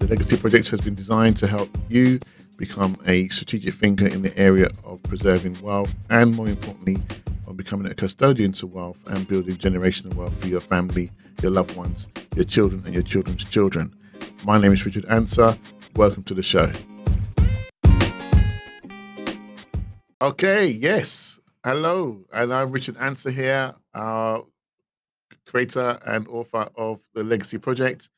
The Legacy Project has been designed to help you become a strategic thinker in the area of preserving wealth and, more importantly, on becoming a custodian to wealth and building generational wealth for your family, your loved ones, your children, and your children's children. My name is Richard Ansah. Welcome to the show. Okay, yes. Hello, and I'm Richard Ansah here, uh, creator and author of the Legacy Project.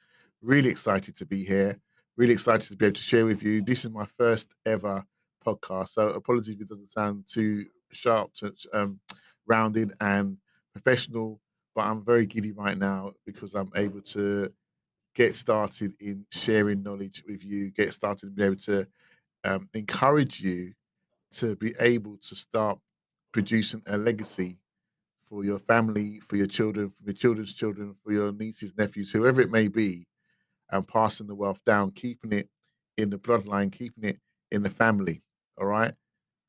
Really excited to be here. Really excited to be able to share with you. This is my first ever podcast, so apologies if it doesn't sound too sharp, to, um, rounded, and professional. But I'm very giddy right now because I'm able to get started in sharing knowledge with you. Get started and be able to um, encourage you to be able to start producing a legacy for your family, for your children, for your children's children, for your nieces, nephews, whoever it may be, and passing the wealth down, keeping it in the bloodline, keeping it in the family. All right.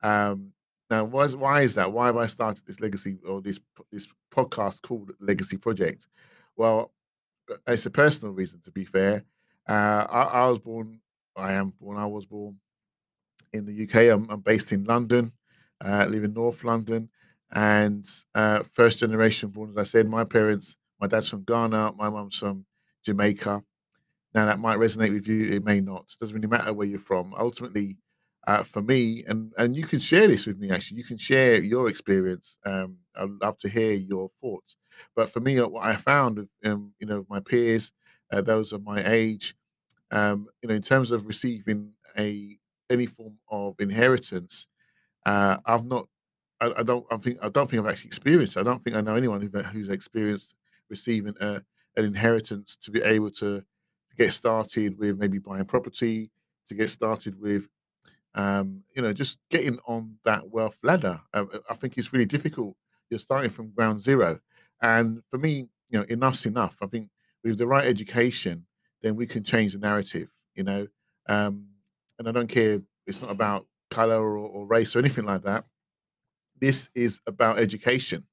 Um, now, why is, why is that? Why have I started this legacy or this this podcast called Legacy Project? Well, it's a personal reason. To be fair, uh, I, I was born. I am born. I was born in the UK. I'm, I'm based in London, uh, live in North London, and uh, first generation born. As I said, my parents, my dad's from Ghana, my mum's from Jamaica. Now that might resonate with you, it may not. It doesn't really matter where you're from. Ultimately, uh, for me, and and you can share this with me. Actually, you can share your experience. Um, I'd love to hear your thoughts. But for me, uh, what I found, um, you know, my peers, uh, those of my age, um, you know, in terms of receiving a any form of inheritance, uh, I've not. I, I, don't. I think. I don't think I've actually experienced. I don't think I know anyone who, who's experienced receiving a, an inheritance to be able to, to get started with maybe buying property, to get started with, um, you know, just getting on that wealth ladder. Uh, I think it's really difficult. You're starting from ground zero, and for me, you know, enough's enough. I think with the right education, then we can change the narrative. You know, um, and I don't care. It's not about color or, or race or anything like that. This is about education.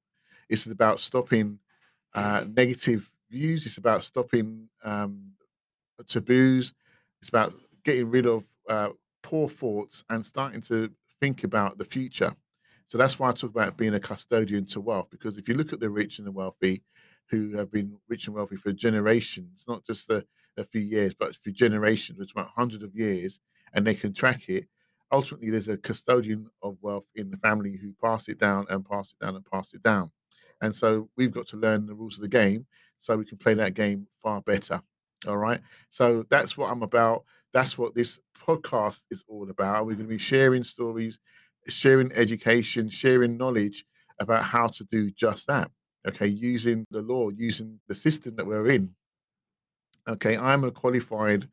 It's about stopping uh, negative views. It's about stopping um, taboos. It's about getting rid of uh, poor thoughts and starting to think about the future. So that's why I talk about being a custodian to wealth. Because if you look at the rich and the wealthy, who have been rich and wealthy for generations, not just a, a few years, but for generations, which about hundreds of years, and they can track it, ultimately there's a custodian of wealth in the family who pass it down and pass it down and pass it down. And so we've got to learn the rules of the game so we can play that game far better. All right. So that's what I'm about. That's what this podcast is all about. We're going to be sharing stories, sharing education, sharing knowledge about how to do just that. Okay. Using the law, using the system that we're in. Okay. I'm a qualified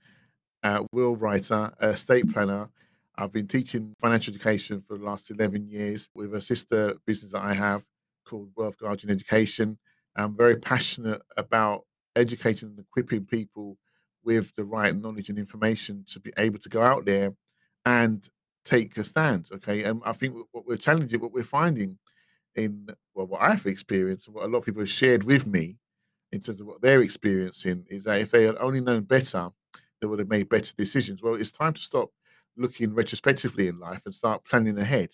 uh, will writer, estate planner. I've been teaching financial education for the last 11 years with a sister business that I have called Wealth Guardian Education. I'm very passionate about educating and equipping people with the right knowledge and information to be able to go out there and take a stand. Okay. And I think what we're challenging, what we're finding in well, what I've experienced, and what a lot of people have shared with me in terms of what they're experiencing, is that if they had only known better, they would have made better decisions. Well, it's time to stop looking retrospectively in life and start planning ahead.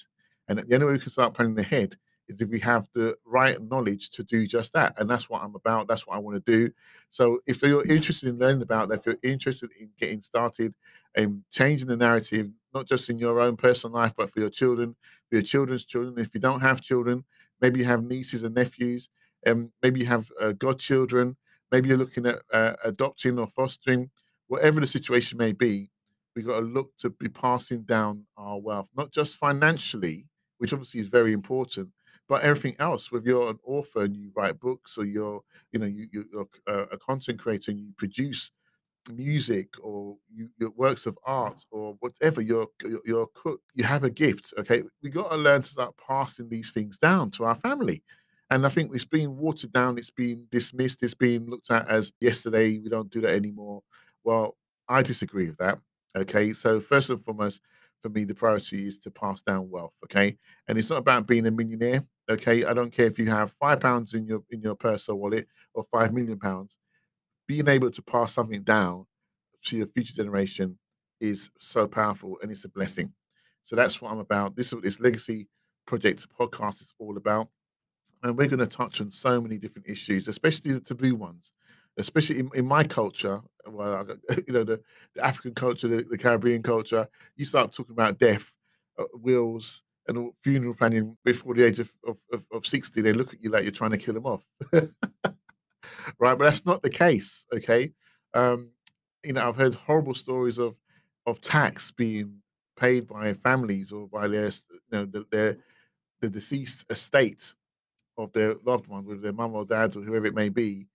And the only way we can start planning ahead is if we have the right knowledge to do just that. And that's what I'm about. That's what I want to do. So if you're interested in learning about that, if you're interested in getting started and changing the narrative, not just in your own personal life, but for your children, for your children's children. If you don't have children, maybe you have nieces and nephews, and um, maybe you have uh, godchildren, maybe you're looking at uh, adopting or fostering whatever the situation may be, we've got to look to be passing down our wealth, not just financially, which obviously is very important, but everything else. Whether you're an author and you write books, or you're, you know, you, you're uh, a content creator and you produce music or you, your works of art or whatever you're, you're cook you have a gift okay we got to learn to start passing these things down to our family and i think it's been watered down it's been dismissed it's been looked at as yesterday we don't do that anymore well, I disagree with that. Okay. So, first and foremost, for me, the priority is to pass down wealth. Okay. And it's not about being a millionaire. Okay. I don't care if you have five pounds in your in your purse or wallet or five million pounds. Being able to pass something down to your future generation is so powerful and it's a blessing. So that's what I'm about. This is what this legacy project podcast is all about. And we're going to touch on so many different issues, especially the taboo ones, especially in, in my culture. Well, you know, the, the African culture, the, the, Caribbean culture, you start talking about death, uh, wills, and funeral planning before the age of, of, of, of 60, they look at you like you're trying to kill them off. right? But that's not the case, okay? Um, you know, I've heard horrible stories of of tax being paid by families or by their, you know, the, their the deceased estate of their loved one, whether their mum or dad or whoever it may be,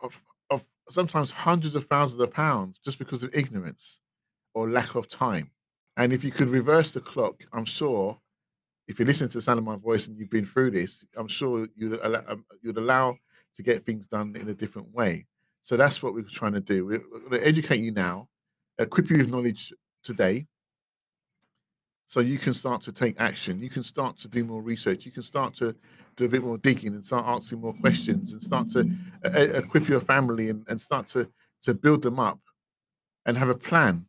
of of sometimes hundreds of thousands of pounds just because of ignorance or lack of time. And if you could reverse the clock, I'm sure, if you listen to the sound of my voice and you've been through this, I'm sure you'd allow, um, you'd allow to get things done in a different way. So that's what we're trying to do. We're, we're going to educate you now, equip you with knowledge today, so you can start to take action. You can start to do more research. You can start to do a bit more digging and start asking more questions and start to uh, equip your family and, and start to to build them up and have a plan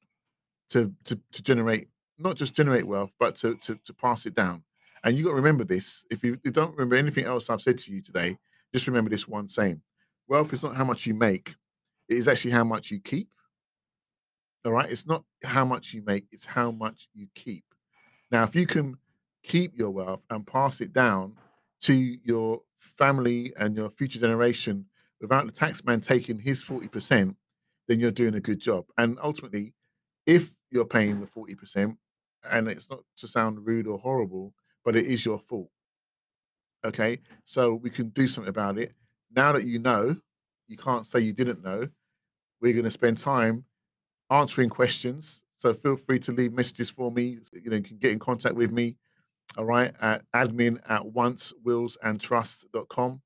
to to, to generate not just generate wealth but to, to to pass it down. And you got to remember this. If you, you don't remember anything else I've said to you today, just remember this one saying: wealth is not how much you make; it is actually how much you keep. All right, it's not how much you make; it's how much you keep. Now, if you can keep your wealth and pass it down to your family and your future generation without the taxman taking his 40%, then you're doing a good job. And ultimately, if you're paying the 40%, and it's not to sound rude or horrible, but it is your fault. Okay. So we can do something about it. Now that you know, you can't say you didn't know. We're going to spend time answering questions so feel free to leave messages for me. You know, you can get in contact with me, all right, at admin at oncewillsandtrust.com.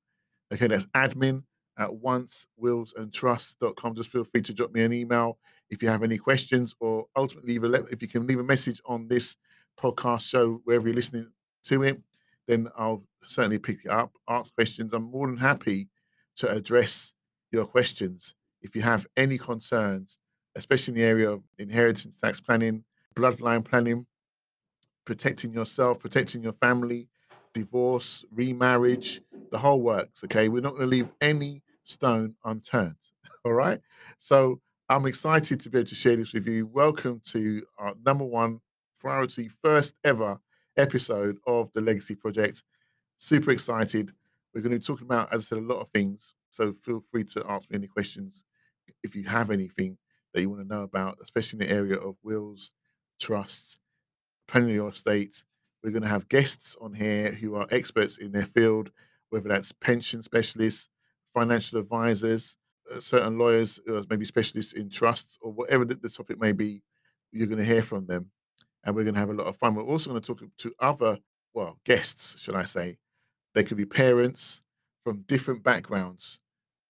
Okay, that's admin at oncewillsandtrust.com. Just feel free to drop me an email if you have any questions or ultimately if you can leave a message on this podcast show, wherever you're listening to it, then I'll certainly pick it up, ask questions. I'm more than happy to address your questions. If you have any concerns, especially in the area of inheritance tax planning, bloodline planning, protecting yourself, protecting your family, divorce, remarriage, the whole works. Okay. We're not going to leave any stone unturned. All right. So I'm excited to be able to share this with you. Welcome to our number one priority, first ever episode of the Legacy Project. Super excited. We're going to be talking about, as I said, a lot of things. So feel free to ask me any questions if you have anything that you want to know about, especially in the area of wills, trusts, planning your estate. We're going to have guests on here who are experts in their field, whether that's pension specialists, financial advisors, uh, certain lawyers, uh, maybe specialists in trusts, or whatever the, the topic may be. You're going to hear from them, and we're going to have a lot of fun. We're also going to talk to other, well, guests, should I say? They could be parents from different backgrounds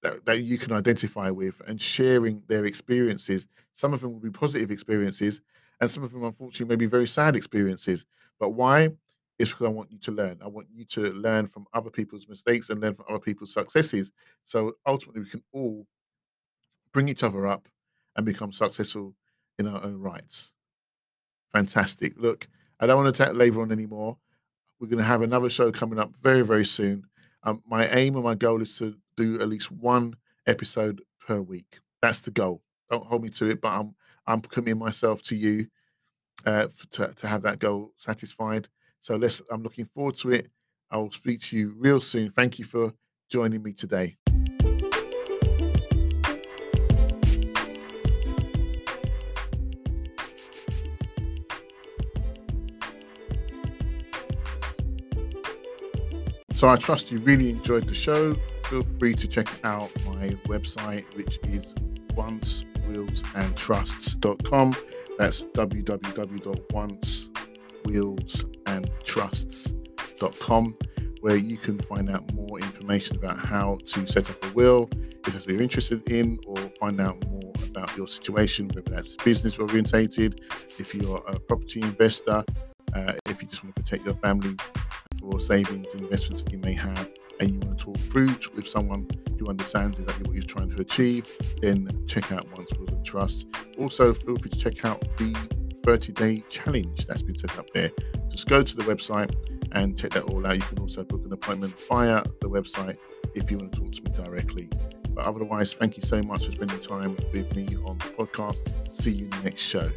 that, that you can identify with and sharing their experiences. Some of them will be positive experiences, and some of them, unfortunately, may be very sad experiences. But why? It's because I want you to learn. I want you to learn from other people's mistakes and learn from other people's successes. So ultimately, we can all bring each other up and become successful in our own rights. Fantastic. Look, I don't want to take labor on anymore. We're going to have another show coming up very, very soon. Um, my aim and my goal is to do at least one episode per week. That's the goal. Don't hold me to it, but I'm I'm committing myself to you uh, to to have that goal satisfied. So let's. I'm looking forward to it. I will speak to you real soon. Thank you for joining me today. So I trust you really enjoyed the show. Feel free to check out my website, which is oncewillsandtrusts.com. That's www.oncewillsandtrusts.com, where you can find out more information about how to set up a will, if that's what you're interested in, or find out more about your situation, whether that's business orientated, if you're a property investor, uh, if you just want to protect your family for savings and investments that you may have, and you want to talk fruit with someone who understands exactly what you're trying to achieve, then check out Once Wills and Trusts. Also, feel free to check out the 30 day challenge that's been set up there. Just go to the website and check that all out. You can also book an appointment via the website if you want to talk to me directly. But otherwise, thank you so much for spending time with me on the podcast. See you in the next show.